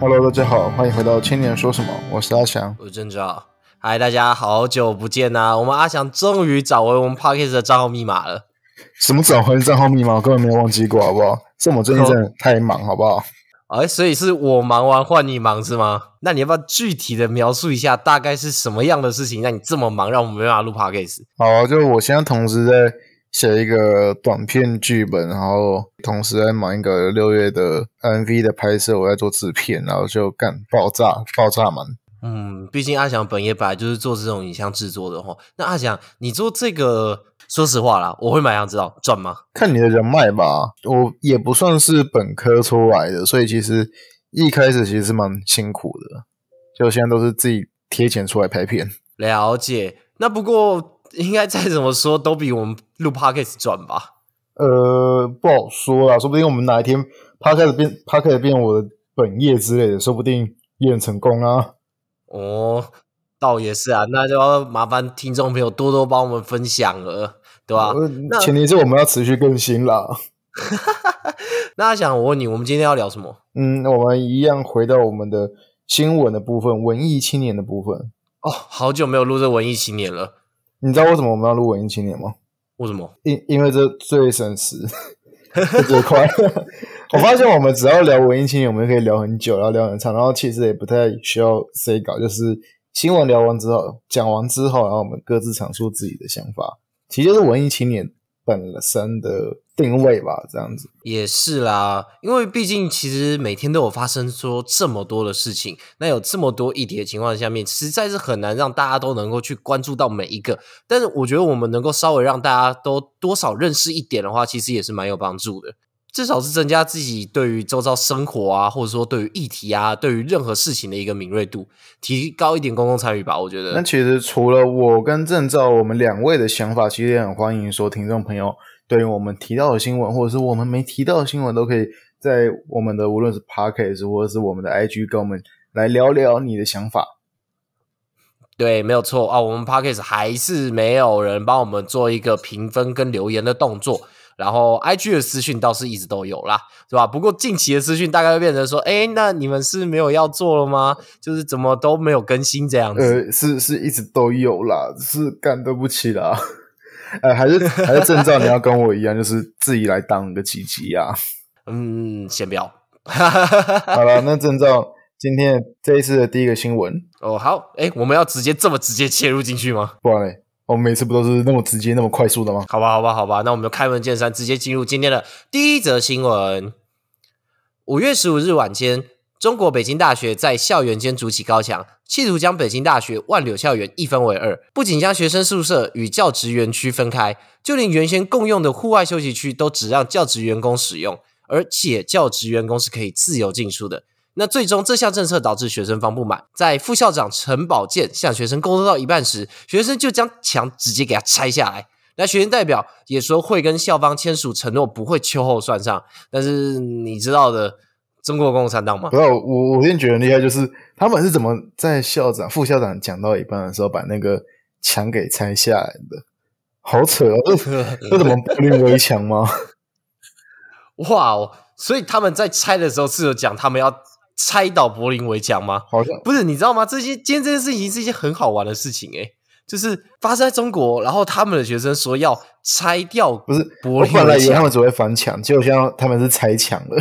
Hello，大家好，欢迎回到青年说什么，我是阿翔。我是郑照。嗨，大家好久不见呐、我们阿翔终于找回我们 Pocket 的账号密码了。什么找回账号密码，我根本没有忘记过，好不好？是我们最近真的太忙，好不好？哎，所以是我忙完换你忙是吗？那你要不要具体的描述一下，大概是什么样的事情让你这么忙，让我们没办法录 Pocket？好啊，就我现在同时在写一个短片剧本，然后同时在忙一个六月的 MV 的拍摄，我在做制片，然后就干爆炸，爆炸满。嗯，毕竟阿翔本业本来就是做这种影像制作的吼。那阿翔，你做这个，说实话啦，我会蛮想知道赚吗？看你的人脉吧，我也不算是本科出来的，所以其实一开始其实是蛮辛苦的，就现在都是自己贴钱出来拍片。了解。那不过应该再怎么说，都比我们录 podcast 赚吧？呃，不好说啦，说不定我们哪一天 podcast 变 podcast 变我的本业之类的，说不定也很成功啊。哦，倒也是啊，那就要麻烦听众朋友多多帮我们分享了，对吧？呃那前提是我们要持续更新啦。那阿翔，我问你，我们今天要聊什么？嗯，我们一样回到我们的新闻的部分，文艺青年的部分。哦，好久没有录这文艺青年了，你知道为什么我们要录文艺青年吗？为什么？因因为这最省时，最快。我发现我们只要聊文艺青年，我们就可以聊很久，然后聊很长，然后其实也不太需要 say 稿，就是新闻聊完之后，讲完之后，然后我们各自阐述自己的想法，其实就是文艺青年本身的定位吧，这样子。也是啦，因为毕竟其实每天都有发生说这么多的事情，那有这么多议题的情况下面，实在是很难让大家都能够去关注到每一个。但是我觉得我们能够稍微让大家都多少认识一点的话，其实也是蛮有帮助的。至少是增加自己对于周遭生活啊，或者说对于议题啊，对于任何事情的一个敏锐度，提高一点公共参与吧。我觉得那其实除了我跟郑照我们两位的想法，其实也很欢迎说听众朋友对于我们提到的新闻，或者是我们没提到的新闻，都可以在我们的无论是 Podcast 或者是我们的 IG 跟我们来聊聊你的想法。对，没有错啊。我们 Podcast 还是没有人帮我们做一个评分跟留言的动作，然后 IG 的私讯倒是一直都有啦，是吧？不过近期的私讯大概会变成说，哎，那你们是没有要做了吗？就是怎么都没有更新这样子。呃，是是一直都有啦，是干对不起啦。呃，还是还是郑照，你要跟我一样，就是自己来当个几集啊。嗯，先不要。好了，那郑照今天这一次的第一个新闻，哦，好，哎，我们要直接这么直接切入进去吗？不然嘞，我们每次不都是那么直接、那么快速的吗？好吧，好吧，好吧，那我们就开门见山，直接进入今天的第一则新闻。五月十五日晚间，中国北京大学在校园间筑起高墙，企图将北京大学万柳校园一分为二，不仅将学生宿舍与教职园区分开，就连原先共用的户外休息区都只让教职员工使用，而且教职员工是可以自由进出的。那最终这项政策导致学生方不满，在副校长陈宝健向学生沟通到一半时，学生就将墙直接给他拆下来。那学生代表也说会跟校方签署承诺，不会秋后算账。但是你知道的，中国共产党吗不？要，我我现在觉得很厉害，就是他们是怎么在校长、副校长讲到一半的时候，把那个墙给拆下来的，好扯哦！这 这怎么柏林围墙吗？哇哦！所以他们在拆的时候是有讲他们要拆倒柏林围墙吗？好像不是，你知道吗？这些今天这件事情是一件很好玩的事情诶、就是发生在中国，然后他们的学生说要拆掉不是，柏林我本来围墙，以为他们只会翻墙，结果现在他们是拆墙的。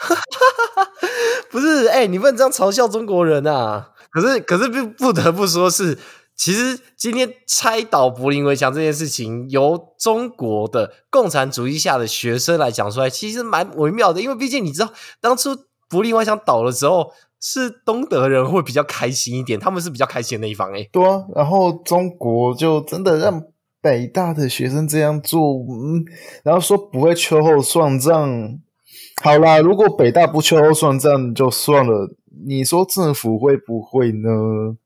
不是，哎、你不能这样嘲笑中国人啊！可是，可是不不得不说是，其实今天拆倒柏林围墙这件事情，由中国的共产主义下的学生来讲出来，其实蛮微妙的。因为毕竟你知道，当初柏林围墙倒了之后，是东德人会比较开心一点，他们是比较开心的那一方、哎，对啊，然后中国就真的让北大的学生这样做，嗯，然后说不会秋后算账。好啦，如果北大不秋后算账就算了，你说政府会不会呢？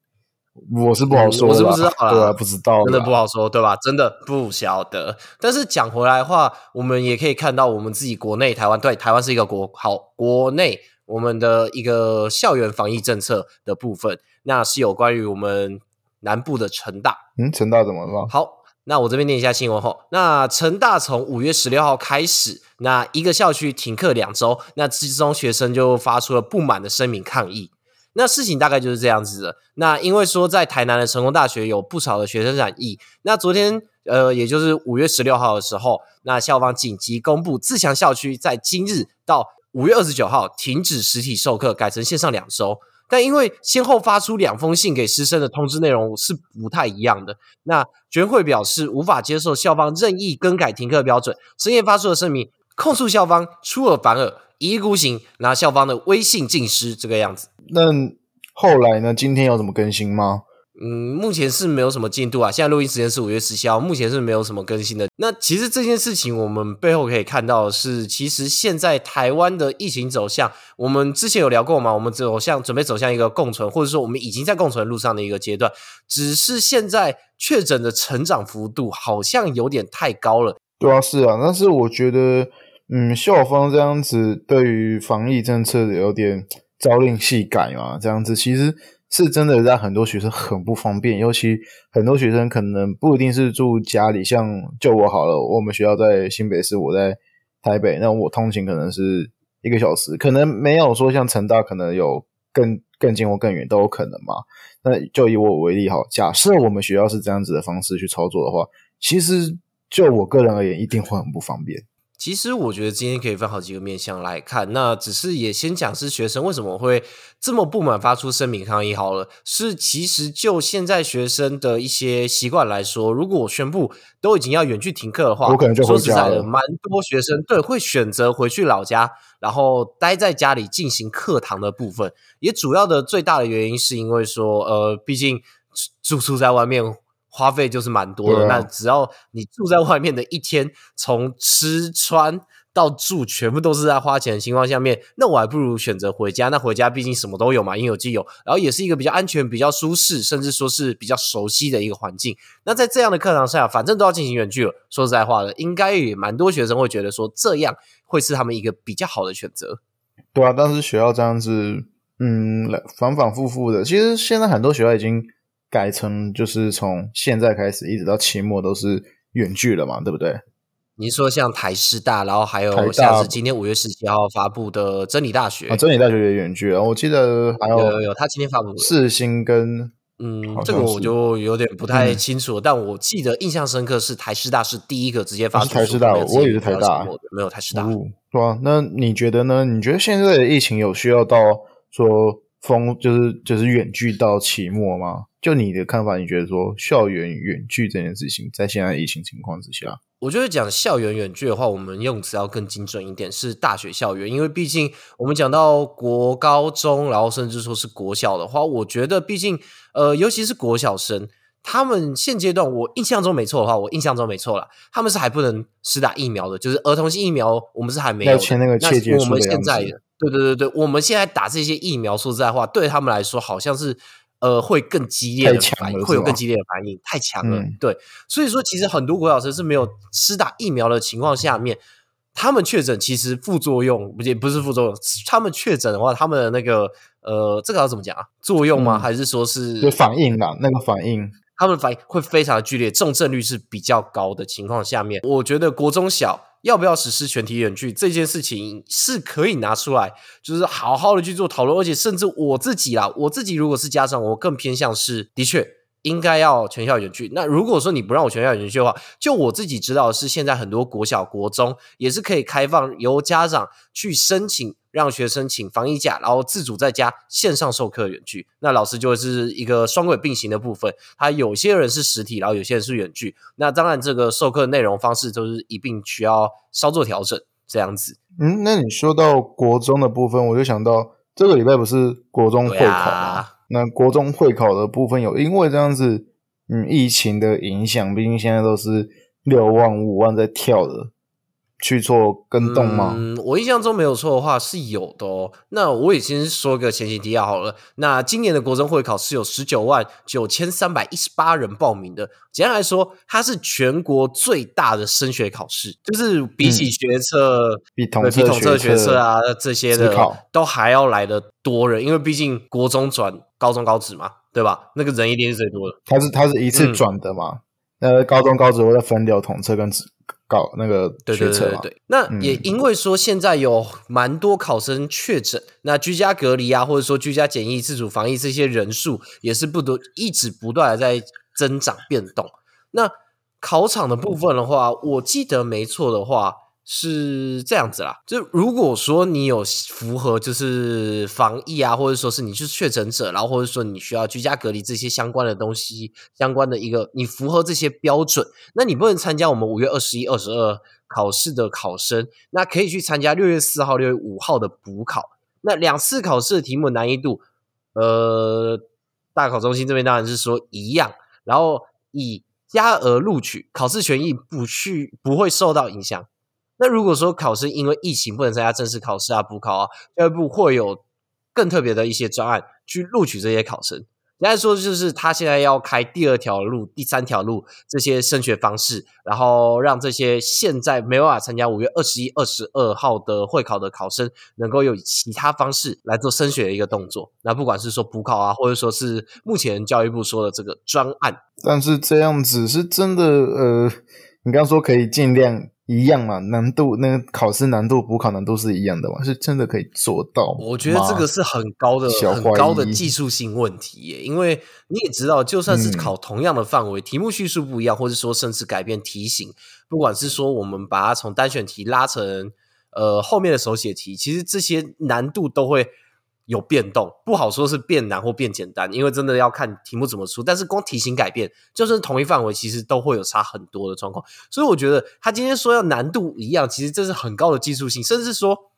我是不好说，嗯我是不知道啦对啊，不知道，真的不好说，对吧？真的不晓得。但是讲回来的话，我们也可以看到，我们自己国内台湾，对台湾是一个国好国内我们的一个校园防疫政策的部分，那是有关于我们南部的成大。嗯，成大怎么了？好，那我这边念一下新闻后，那成大从五月十六号开始，那一个校区停课两周，那之中学生就发出了不满的声明抗议。那事情大概就是这样子的。那因为说在台南的成功大学有不少的学生染疫，那昨天呃，也就是五月十六号的时候，那校方紧急公布自强校区在今日到五月二十九号停止实体授课，改成线上两周。但因为先后发出两封信给师生的通知内容是不太一样的，那全会表示无法接受校方任意更改停课标准，深夜发出了声明，控诉校方出尔反尔、一意孤行，拿校方的威信尽失这个样子。那后来呢？今天有怎么更新吗？嗯，目前是没有什么进度啊。现在录音时间是五月十七号，目前是没有什么更新的。那其实这件事情，我们背后可以看到的是，其实现在台湾的疫情走向，我们之前有聊过嘛？我们走向准备走向一个共存，或者说我们已经在共存路上的一个阶段。只是现在确诊的成长幅度好像有点太高了。对啊，是啊。但是我觉得，嗯，校方这样子对于防疫政策有点朝令夕改嘛，这样子其实。是真的让很多学生很不方便，尤其很多学生可能不一定是住家里，像就我好了，我们学校在新北市，我在台北，那我通勤可能是一个小时，可能没有说像成大可能有更更近或更远都有可能嘛。那就以我为例，哈，假设我们学校是这样子的方式去操作的话，其实就我个人而言，一定会很不方便。其实我觉得今天可以分好几个面向来看，那只是也先讲是学生为什么会这么不满，发出声明抗议好了。是其实就现在学生的一些习惯来说，如果我宣布都已经要远距停课的话，我可能就说实在的，蛮多学生对会选择回去老家，然后待在家里进行课堂的部分。也主要的最大的原因是因为说，呃，毕竟住宿在外面。花费就是蛮多的，那只要你住在外面的一天，从吃穿到住，全部都是在花钱的情况下面，那我还不如选择回家。那回家毕竟什么都有嘛，应有尽有，然后也是一个比较安全、比较舒适，甚至说是比较熟悉的一个环境。那在这样的课堂下，反正都要进行远距了，说实在话的，应该也蛮多学生会觉得说，这样会是他们一个比较好的选择。对啊，但是学校这样子，嗯，反反复复的，其实现在很多学校已经。改成就是从现在开始一直到期末都是远距了嘛，对不对？你说像台师大，然后还有像是今天五月十七号发布的真理大学啊，真理大学也远距了。我记得还有有有，他今天发布四星跟嗯，这个我就有点不太清楚，但我记得印象深刻是台师大是第一个直接发台师大，我以为是台大，没有台师大，对吧？那你觉得呢？你觉得现在的疫情有需要到说封就是就是远距到期末吗？就你的看法，你觉得说校园远距这件事情，在现在疫情情况之下，我觉得讲校园远距的话，我们用词要更精准一点，是大学校园，因为毕竟我们讲到国高中，然后甚至说是国小的话，我觉得毕竟呃，尤其是国小生，他们现阶段我印象中没错的话，我印象中没错了，他们是还不能施打疫苗的，就是儿童性疫苗，我们是还没有签那个切结我们现在对对对对，我们现在打这些疫苗，说实在话，对他们来说好像是。呃，会更激烈的反应，会有更激烈的反应，太强了。对，所以说其实很多国小生是没有施打疫苗的情况下面，他们确诊其实副作用也不是副作用，他们确诊的话，他们的那个呃，这个要怎么讲啊？作用吗？还是说是反应啦？那个反应，他们反应会非常的剧烈，重症率是比较高的情况下面，我觉得国中小。要不要实施全体远距这件事情是可以拿出来，就是好好的去做讨论，而且甚至我自己啦，我自己如果是家长，我更偏向是的确应该要全校远距。那如果说你不让我全校远距的话，就我自己知道是现在很多国小、国中也是可以开放由家长去申请。让学生请防疫假，然后自主在家线上授课远距，那老师就会是一个双轨并行的部分。他有些人是实体，然后有些人是远距。那当然，这个授课内容方式都是一并需要稍作调整，这样子。嗯，那你说到国中的部分，我就想到这个礼拜不是国中会考吗？那国中会考的部分有因为这样子，嗯，疫情的影响，毕竟现在都是六万五万在跳的。去做跟动吗？嗯，我印象中没有错的话是有的哦。那我也先说个前提提要好了。那今年的国中会考是有十九万九千三百一十八人报名的。简单来说，它是全国最大的升学考试，就是比起学测、比统测学测啊这些的，都还要来的多人。因为毕竟国中转高中高职嘛，对吧？那个人一定是最多的。它是它是一次转的嘛？呃，高中高职会再分流统测跟搞那个对对对对，那也因为说现在有蛮多考生确诊，那居家隔离啊，或者说居家检疫、自主防疫这些人数也是不多，一直不断的在增长变动。那考场的部分的话，我记得没错的话。是这样子啦，就如果说你有符合就是防疫啊，或者说是你是确诊者，然后或者说你需要居家隔离这些相关的东西，相关的一个你符合这些标准，那你不能参加我们五月二十一、二十二考试的考生，那可以去参加六月四号、六月五号的补考。那两次考试的题目难易度，呃，大考中心这边当然是说一样，然后以加额录取，考试权益不去不会受到影响。那如果说考生因为疫情不能参加正式考试啊、补考啊，教育部会有更特别的一些专案去录取这些考生。应该说，就是他现在要开第二条路、第三条路这些升学方式，然后让这些现在没办法参加五月二十一、二十二号的会考的考生，能够有其他方式来做升学的一个动作。那不管是说补考啊，或者说是目前教育部说的这个专案，但是这样子是真的，呃，你刚刚说可以尽量。一样嘛，难度那个考试难度、补考难度是一样的嘛？是真的可以做到？我觉得这个是很高的、很高的技术性问题耶。因为你也知道，就算是考同样的范围，题目叙述不一样，或者说甚至改变题型，不管是说我们把它从单选题拉成呃后面的手写题，其实这些难度都会。有变动，不好说是变难或变简单，因为真的要看题目怎么出。但是光题型改变，就算同一范围，其实都会有差很多的状况。所以我觉得他今天说要难度一样，其实这是很高的技术性，甚至说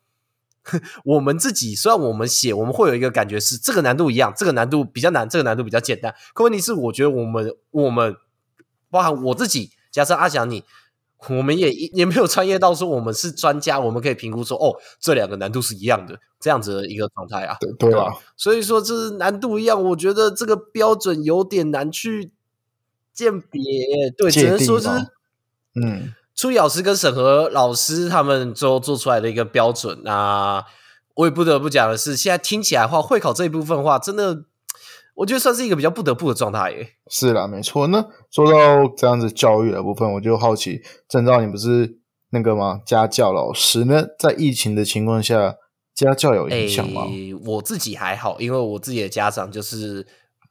我们自己虽然我们写，我们会有一个感觉是这个难度一样，这个难度比较难，这个难度比较简单。可问题是，我觉得我们我们包含我自己，加上阿翔你。我们也也没有穿越到说我们是专家，我们可以评估说哦，这两个难度是一样的这样子的一个状态啊。对对啊，所以说这是难度一样，我觉得这个标准有点难去鉴别。对，只能说是嗯，初老师跟审核老师他们最后做出来的一个标准。啊我也不得不讲的是，现在听起来话会考这一部分话，真的。我觉得算是一个比较不得不的状态耶。是啦，没错。那说到这样子教育的部分，我就好奇，郑兆，你不是那个吗？家教老师呢？在疫情的情况下，家教有影响吗？我自己还好，因为我自己的家长就是，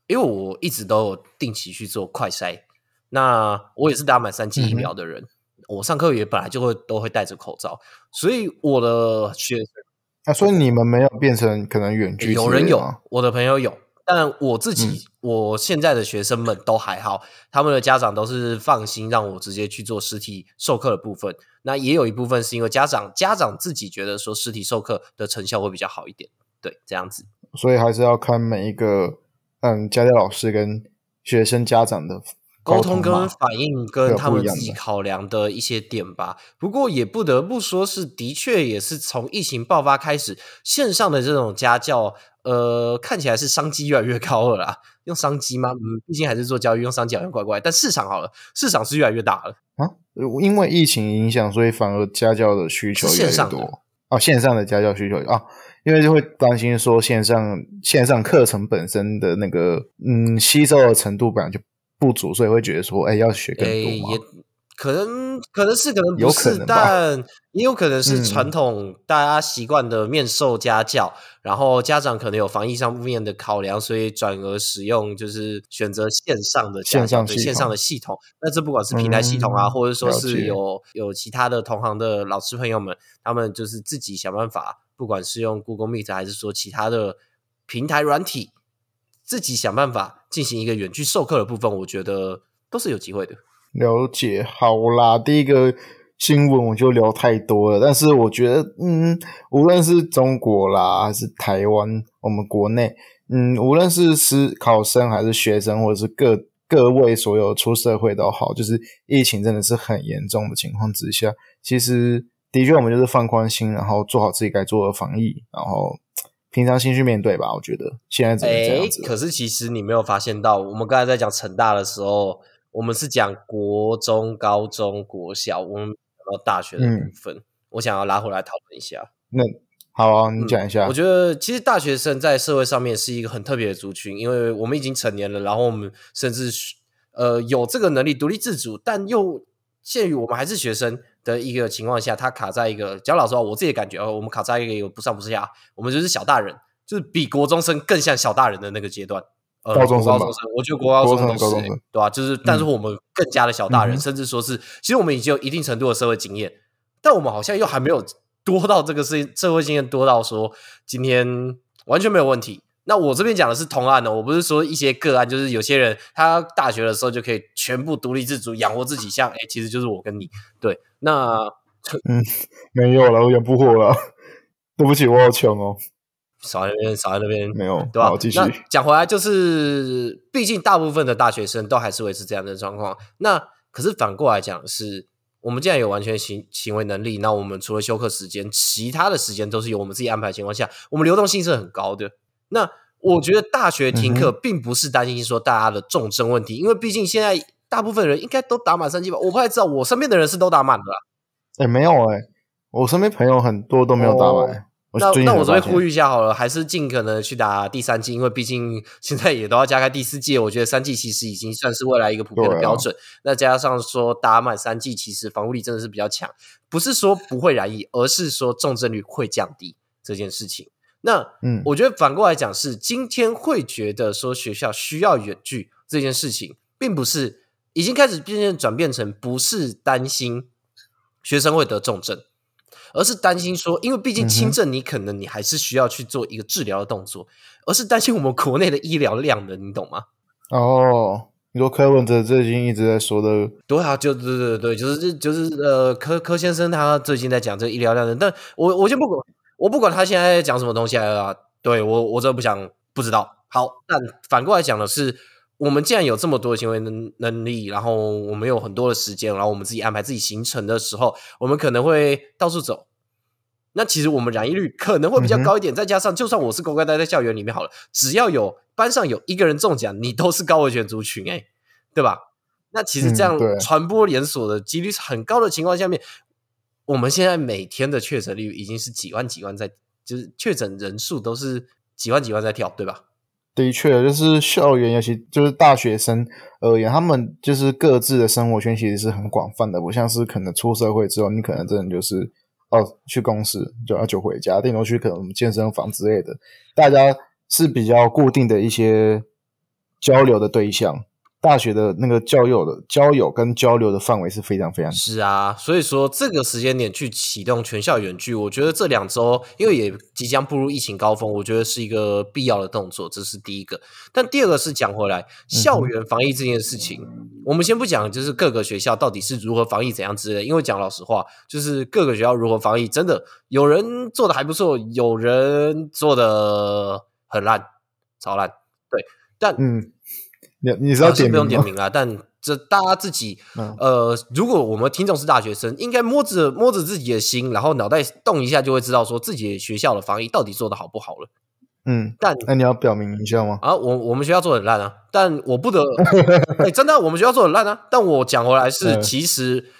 因为我一直都有定期去做快筛，那我也是打满三剂疫苗的人，我上课也本来就会都会戴着口罩，所以我的学生，啊，所以你们没有变成可能远距，有人有，我的朋友有。但我自己，我现在的学生们都还好，他们的家长都是放心让我直接去做实体授课的部分。那也有一部分是因为家长家长自己觉得说实体授课的成效会比较好一点，对，这样子。所以还是要看每一个嗯家教老师跟学生家长的沟通跟反应跟他们自己考量的一些点吧。不过也不得不说是，的确也是从疫情爆发开始，线上的这种家教。呃，看起来是商机越来越高了啦。用商机吗？嗯，毕竟还是做教育，用商机好像怪怪。但市场好了，市场是越来越大了啊。因为疫情影响，所以反而家教的需求越多哦。线上的家教需求啊，因为就会担心说线上线上课程本身的那个嗯吸收的程度本来就不足，所以会觉得说，哎，要学更多也。可能可能是可能不是，但也有可能是传统大家习惯的面授家教，然后家长可能有防疫上面的考量，所以转而使用就是选择线上的线上线上的系统。那这不管是平台系统啊，或者说是有有其他的同行的老师朋友们，他们就是自己想办法，不管是用 Google Meet 还是说其他的平台软体，自己想办法进行一个远距授课的部分，我觉得都是有机会的。了解，好啦，第一个新闻我就聊太多了，但是我觉得，嗯，无论是中国啦，还是台湾，我们国内，嗯，无论是是考生还是学生，或者是各各位所有出社会都好，就是疫情真的是很严重的情况之下，其实的确我们就是放宽心，然后做好自己该做的防疫，然后平常心去面对吧。我觉得现在怎么这样子？可是其实你没有发现到，我们刚才在讲成大的时候。我们是讲国中、高中国小，我们讲到大学的部分，我想要拉回来讨论一下。那好啊，你讲一下。我觉得其实大学生在社会上面是一个很特别的族群，因为我们已经成年了，然后我们甚至呃有这个能力独立自主，但又限于我们还是学生的一个情况下，他卡在一个讲老实话，我自己的感觉，哦，我们卡在一个不上不下，我们就是小大人，就是比国中生更像小大人的那个阶段。呃，高中生高中生，我觉得国高中生对吧、就是，但是我们更加的小大人，嗯甚至说是，其实我们已经有一定程度的社会经验，但我们好像又还没有多到这个社社会经验多到说今天完全没有问题。那我这边讲的是同案的，我不是说一些个案，就是有些人他大学的时候就可以全部独立自主养活自己，像哎、其实就是我跟你对。那 嗯没有了，我养不活了。对不起，我好穷哦。少在那边，少在那边，没有，对吧？好，继续。讲回来，就是毕竟大部分的大学生都还是维持这样的状况。那可是反过来讲是，我们既然有完全行行为能力，那我们除了休课时间，其他的时间都是由我们自己安排的情况下，我们流动性是很高的。那我觉得大学停课并不是担心说大家的重症问题，因为毕竟现在大部分人应该都打满三剂吧？我不太知道，我身边的人是都打满的啦。哎，没有哎，我身边朋友很多都没有打满。我那那我这边呼吁一下好了，还是尽可能去打第三剂，因为毕竟现在也都要加开第四剂，我觉得三剂其实已经算是未来一个普遍的标准。那加上说打满三剂，其实防护力真的是比较强，不是说不会染疫，而是说重症率会降低这件事情。那嗯我觉得反过来讲是，今天会觉得说学校需要远距这件事情，并不是已经开始渐渐转变成不是担心学生会得重症，而是担心说，因为毕竟轻症你可能你还是需要去做一个治疗的动作，而是担心我们国内的医疗量的，你懂吗？哦，你说柯文哲最近一直在说的，对啊，就对对对，就是就是呃，柯柯先生他最近在讲这个医疗量的，但我我先不管，我不管他现在在讲什么东西啊，对我我真的不想不知道。好，但反过来讲的是，我们既然有这么多的行为能能力，然后我们有很多的时间，然后我们自己安排自己行程的时候，我们可能会到处走。那其实我们染疫率可能会比较高一点，再加上就算我是乖乖待在校园里面好了，只要有班上有一个人中奖，你都是高危险族群、欸，对吧？那其实这样传播连锁的几率是很高的情况下面，我们现在每天的确诊率已经是几万几万在，就是确诊人数都是几万几万在跳，对吧？的确就是校园，尤其就是大学生而言，他们就是各自的生活圈其实是很广泛的，不像是可能出社会之后，你可能真的就是哦去公司就要就回家，顶多去可能健身房之类的，大家是比较固定的一些交流的对象。大学的那个交友的交友跟交流的范围是非常非常是啊，所以说这个时间点去启动全校远距，我觉得这两周因为也即将步入疫情高峰，我觉得是一个必要的动作，这是第一个。但第二个是讲回来，校园防疫这件事情，我们先不讲，就是各个学校到底是如何防疫怎样之类的，因为讲老实话，就是各个学校如何防疫，真的有人做的还不错，有人做的很烂，超烂。对，但嗯，你你是要啊不用点名啊，但这大家自己嗯呃，如果我们听众是大学生，应该摸着摸着自己的心，然后脑袋动一下，就会知道说自己学校的防疫到底做的好不好了。嗯，但那你要表明一下吗？啊，我我们学校做的很烂啊，但我不得，哎、真的啊、我们学校做的很烂啊。但我讲回来是，嗯其实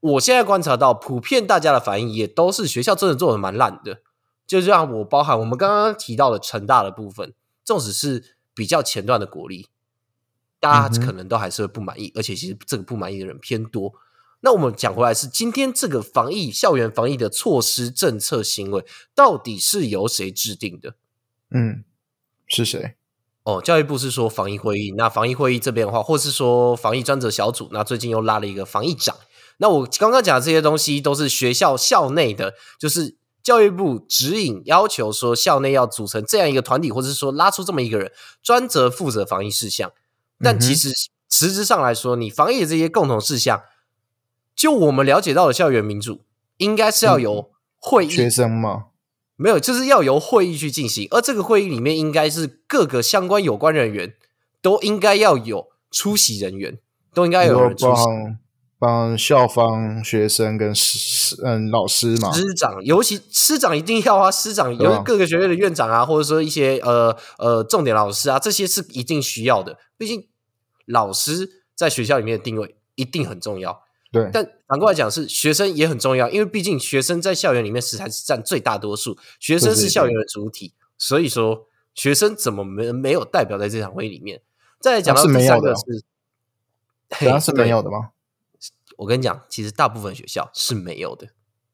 我现在观察到，普遍大家的反应也都是学校真的做的蛮烂的。就像我包含我们刚刚提到的成大的部分，纵使是比较前段的国力，大家可能都还是会不满意，而且其实这个不满意的人偏多。那我们讲回来是，今天这个防疫校园防疫的措施政策行为，到底是由谁制定的？嗯，是谁？哦，教育部是说防疫会议，那防疫会议这边的话，或是说防疫专责小组，那最近又拉了一个防疫长。那我刚刚讲的这些东西都是学校校内的，就是教育部指引要求说校内要组成这样一个团体，或者是说拉出这么一个人，专责负责防疫事项。但其实实质上来说，你防疫的这些共同事项，就我们了解到的校园民主，应该是要由会议学生吗？没有，就是要由会议去进行，而这个会议里面应该是各个相关有关人员都应该要有出席人员，都应该有你说人出席。包含包含校方、学生跟师嗯老师嘛？师长，尤其师长一定要啊，师长对啊有各个学院的院长啊，或者说一些呃呃重点老师啊，这些是一定需要的。毕竟老师在学校里面的定位一定很重要。对，但反过来讲，是学生也很重要，因为毕竟学生在校园里面是还是占最大多数，学生是校园的主体，所以说学生怎么没没有代表在这场会议里面？再来讲到第啊是没有的三个是，好像是没有的吗？我跟你讲，其实大部分学校是没有的。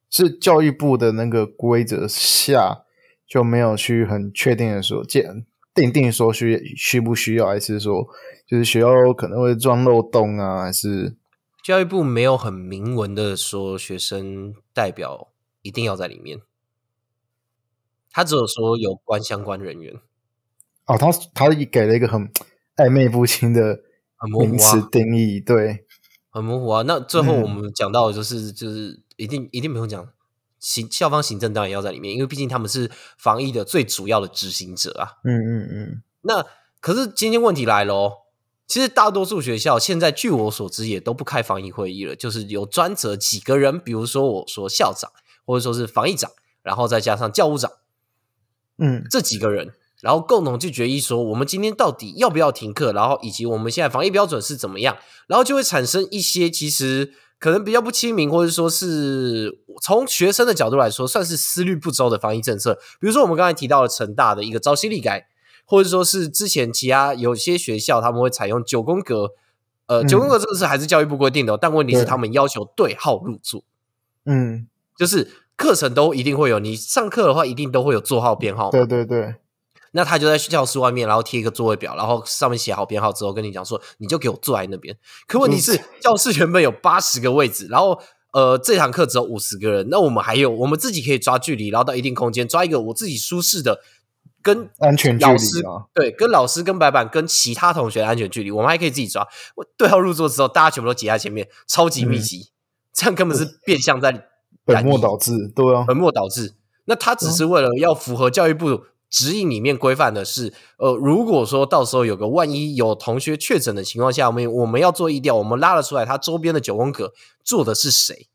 是教育部的那个规则下就没有去很确定的说，建定定说需需不需要，还是说就是学校可能会钻漏洞啊，还是教育部没有很明文的说学生代表一定要在里面，他只有说有关相关人员，哦，他他给了一个很暧昧不清的很模糊名词啊，定义，对，很模糊啊。那最后嗯我们讲到的就是、就是一定一定不用讲行校方行政当然要在里面，因为毕竟他们是防疫的最主要的执行者啊。嗯嗯嗯，那可是今天问题来了哦，其实大多数学校现在据我所知也都不开防疫会议了，就是有专责几个人，比如说我说校长，或者说是防疫长，然后再加上教务长嗯这几个人，然后共同去决议说我们今天到底要不要停课，然后以及我们现在防疫标准是怎么样，然后就会产生一些其实。可能比较不亲民，或者说是从学生的角度来说，算是思虑不周的防疫政策。比如说我们刚才提到了成大的一个招新立改，或者说是之前其他有些学校他们会采用九宫格，呃，嗯九宫格这个是还是教育部规定的哦、但问题是他们要求对号入座，嗯，就是课程都一定会有，你上课的话一定都会有座号编号，对对对，那他就在教室外面，然后贴一个座位表，然后上面写好编号之后，跟你讲说，你就给我坐在那边。可问题是，教室原本有八十个位置，然后呃，这堂课只有五十个人，那我们还有我们自己可以抓距离，然后到一定空间抓一个我自己舒适的，跟安全距离啊对，跟老师跟白板跟其他同学的安全距离，我们还可以自己抓。我对号入座之后，大家全部都挤在前面，超级密集，这样根本是变相在嗯本末倒置，对啊，本末倒置。那他只是为了要符合教育部指引里面规范的是，呃，如果说到时候有个万一有同学确诊的情况下，我们我们要做疫调，我们拉了出来，他周边的九宫格做的是谁？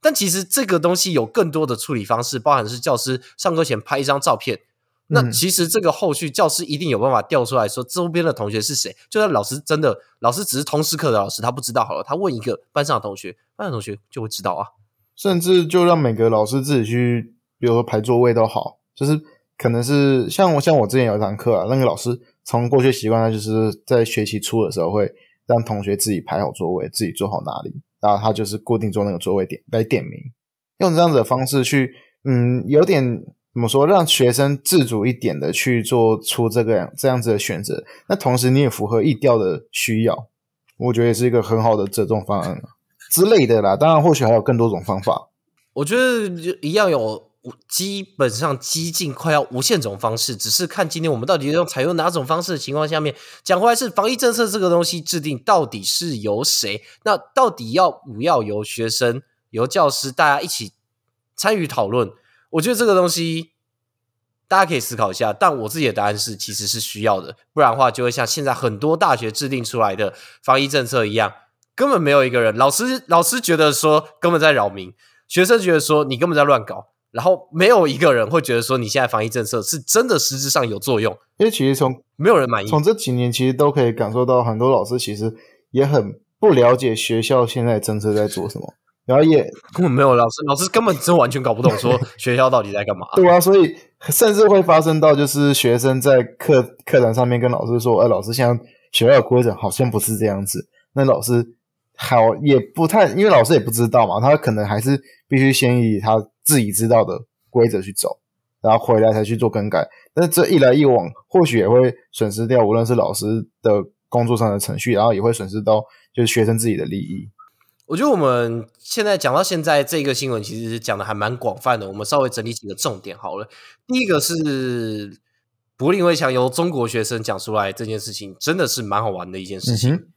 但其实这个东西有更多的处理方式，包含是教师上课前拍一张照片。那嗯其实这个后续教师一定有办法调出来说周边的同学是谁。就算老师真的老师只是通识课的老师，他不知道好了，他问一个班上的同学，班上的同学就会知道啊。甚至就让每个老师自己去，比如说排座位都好，就是可能是像我像我之前有一堂课啊，那个老师从过去习惯，他就是在学期初的时候会让同学自己排好座位，自己坐好哪里，然后他就是固定坐那个座位点来点名，用这样子的方式去，嗯，有点怎么说，让学生自主一点的去做出这个样这样子的选择，那同时你也符合意调的需要，我觉得也是一个很好的折中方案啊之类的啦。当然，或许还有更多种方法。我觉得就一样有基本上激进快要无限种方式，只是看今天我们到底用采用哪种方式的情况下面，讲回来是防疫政策这个东西制定到底是由谁？那到底要不要由学生、由教师大家一起参与讨论？我觉得这个东西大家可以思考一下，但我自己的答案是其实是需要的，不然的话就会像现在很多大学制定出来的防疫政策一样，根本没有一个人老师老师觉得说根本在扰民。学生觉得说你根本在乱搞，然后没有一个人会觉得说你现在防疫政策是真的实质上有作用，因为其实从没有人满意。从这几年其实都可以感受到，很多老师其实也很不了解学校现在政策在做什么，然后也根本没有老师，老师根本真完全搞不懂说学校到底在干嘛。对啊，所以甚至会发生到就是学生在课课堂上面跟老师说：“哎，老师，现在学校的规则好像不是这样子。”那老师好也不太，因为老师也不知道嘛，他可能还是必须先以他自己知道的规则去走，然后回来才去做更改。但是这一来一往，或许也会损失掉无论是老师的工作上的程序，然后也会损失到就是学生自己的利益。我觉得我们现在讲到现在这个新闻，其实讲的还蛮广泛的。我们稍微整理几个重点好了。第一个是柏林围墙由中国学生讲出来这件事情，真的是蛮好玩的一件事情。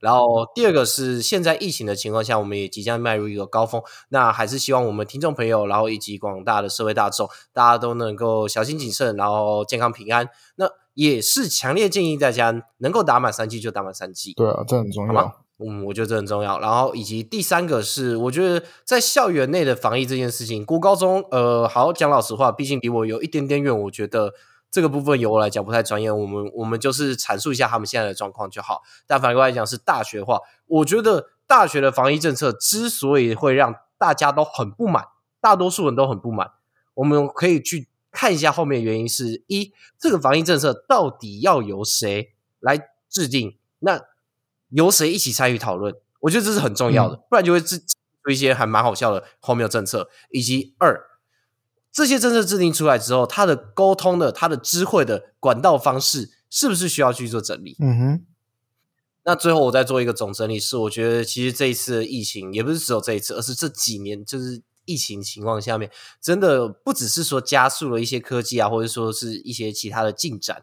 然后第二个是现在疫情的情况下，我们也即将迈入一个高峰，那还是希望我们听众朋友，然后以及广大的社会大众，大家都能够小心谨慎，然后健康平安。那也是强烈建议大家能够打满三剂就打满三剂。对啊，这很重要。嗯，我觉得这很重要。然后以及第三个是，我觉得在校园内的防疫这件事情，国高中呃，好讲老实话，毕竟离我有一点点远，我觉得这个部分由我来讲不太专业。我们我们就是阐述一下他们现在的状况就好。但反过来讲是大学化，我觉得大学的防疫政策之所以会让大家都很不满，大多数人都很不满，我们可以去看一下后面的原因是：一，这个防疫政策到底要由谁来制定？那由谁一起参与讨论？我觉得这是很重要的，不然就会制出一些还蛮好笑的荒谬政策。以及二，这些政策制定出来之后，它的沟通的、它的知会的管道方式，是不是需要去做整理？嗯哼。那最后我再做一个总整理，是我觉得其实这一次的疫情也不是只有这一次，而是这几年就是疫情情况下面，真的不只是说加速了一些科技啊，或者说是一些其他的进展，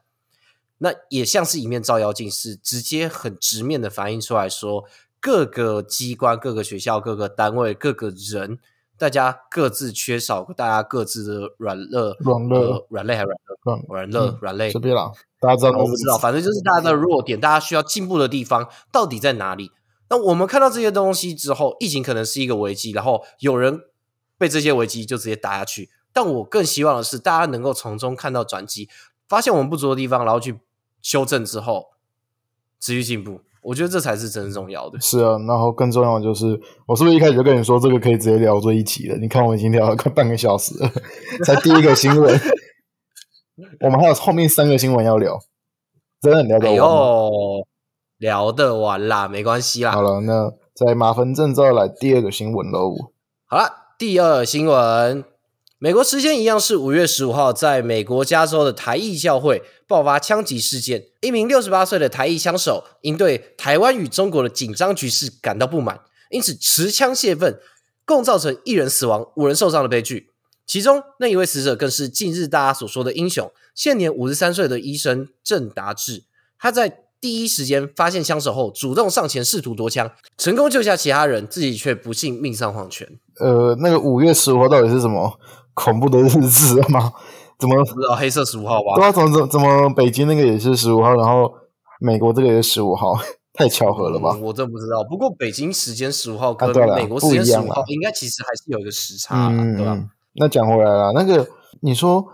那也像是一面照妖镜，是直接很直面的反映出来说，各个机关、各个学校、各个单位、各个人，大家各自缺少大家各自的软肋、软弱、软肋还软肋、软弱、软肋，这边啦。大家知道，我不知道，反正就是大家的弱点，大家需要进步的地方到底在哪里？那我们看到这些东西之后，疫情可能是一个危机，然后有人被这些危机就直接打下去。但我更希望的是，大家能够从中看到转机，发现我们不足的地方，然后去修正之后，持续进步。我觉得这才是真正重要的。是啊，然后更重要的就是，我是不是一开始就跟你说，这个可以直接聊做一集了？你看，我已经聊了快半个小时了，才第一个新闻。我们还有后面三个新闻要聊，真的聊得完哦？聊得完啦，没关系啦。好了，那在马分正照来第二个新闻喽。好了，第二新闻，美国时间一样是五月十五号，在美国加州的台裔教会爆发枪击事件，一名六十八岁的台裔枪手因对台湾与中国的紧张局势感到不满，因此持枪泄愤，共造成一人死亡、五人受伤的悲剧。其中那一位死者更是近日大家所说的英雄，现年五十三岁的医生郑达志。他在第一时间发现枪手后，主动上前试图夺枪，成功救下其他人，自己却不幸命丧黄泉。呃，那个五月十五号到底是什么恐怖的日子吗？怎么不知道黑色十五号吧？对啊，怎么怎怎么北京那个也是十五号，然后美国这个也是十五号，太巧合了吧？我真不知道。不过北京时间十五号跟美国时间十五号应该其实还是有一个时差，对吧？那讲回来了，那个你说，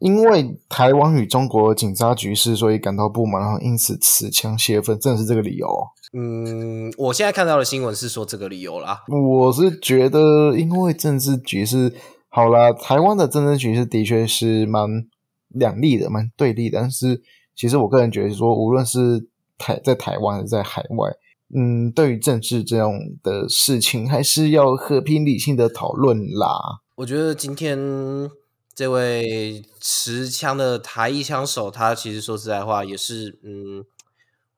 因为台湾与中国紧张局势，所以感到不满，然后因此持枪泄愤，真的是这个理由？嗯，我现在看到的新闻是说这个理由啦。我是觉得，因为政治局势好啦，台湾的政治局势的确是蛮两立的，蛮对立的。但是，其实我个人觉得说，无论是台在台湾还是在海外，嗯，对于政治这样的事情，还是要和平理性的讨论啦。我觉得今天这位持枪的台裔枪手，他其实说实在话也是，嗯，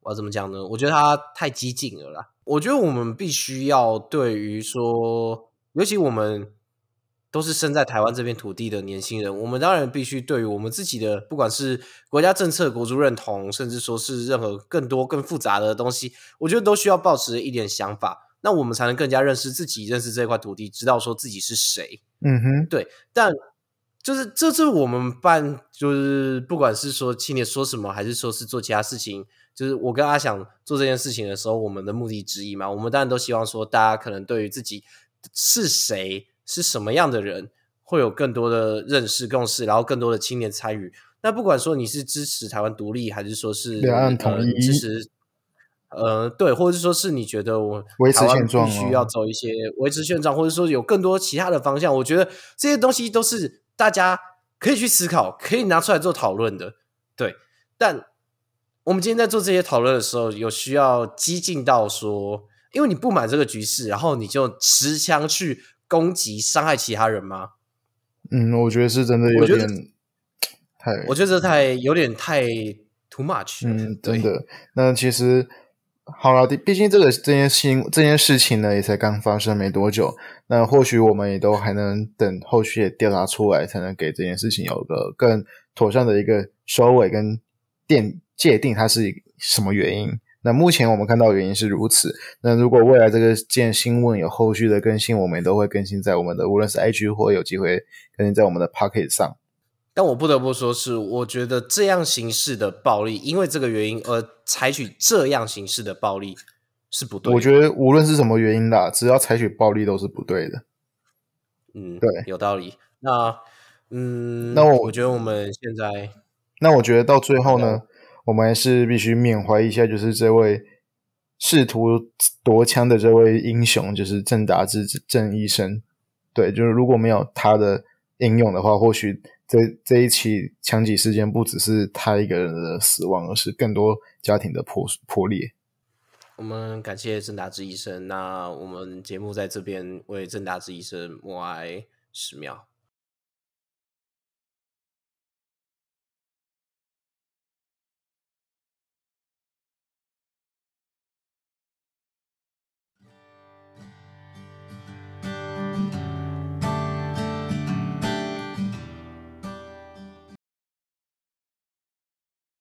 我要怎么讲呢？我觉得他太激进了啦。我觉得我们必须要对于说，尤其我们都是生在台湾这片土地的年轻人，我们当然必须对于我们自己的，不管是国家政策、国族认同，甚至说是任何更多更复杂的东西，我觉得都需要保持一点想法。那我们才能更加认识自己，认识这块土地，知道说自己是谁。嗯哼，对。但就是这是我们办，就是不管是说青年说什么，还是说是做其他事情，就是我跟阿想做这件事情的时候，我们的目的之一嘛。我们当然都希望说，大家可能对于自己是谁，是什么样的人，会有更多的认识、共识，然后更多的青年参与。那不管说你是支持台湾独立，还是说是两岸统一，支持。呃，对，或者是说是你觉得我维持现状必须要走一些维持现状，或者说有更多其他的方向，我觉得这些东西都是大家可以去思考，可以拿出来做讨论的。对，但我们今天在做这些讨论的时候，有需要激进到说，因为你不满这个局势，然后你就持枪去攻击、伤害其他人吗？嗯，我觉得是真的有点太，我觉得这太有点太 too much。嗯，真的。那其实。好了，毕竟这个这件事这件事情呢，也才刚发生没多久。那或许我们也都还能等后续调查出来，才能给这件事情有个更妥善的一个收尾跟定界定它是什么原因。那目前我们看到原因是如此。那如果未来这个件新闻有后续的更新，我们也都会更新在我们的无论是 IG 或有机会更新在我们的 Pocket 上。但我不得不说，是我觉得这样形式的暴力，因为这个原因而采取这样形式的暴力是不对。我觉得无论是什么原因啦，只要采取暴力都是不对的。嗯，对，有道理。那，嗯，那我我觉得我们现在，那我觉得到最后呢，我们还是必须缅怀一下，就是这位试图夺枪的这位英雄，就是郑达志郑医生。对，就是如果没有他的英勇的话，或许。这这一起枪击事件不只是他一个人的死亡，而是更多家庭的破破裂。我们感谢郑达志医生。那我们节目在这边为郑达志医生默哀十秒。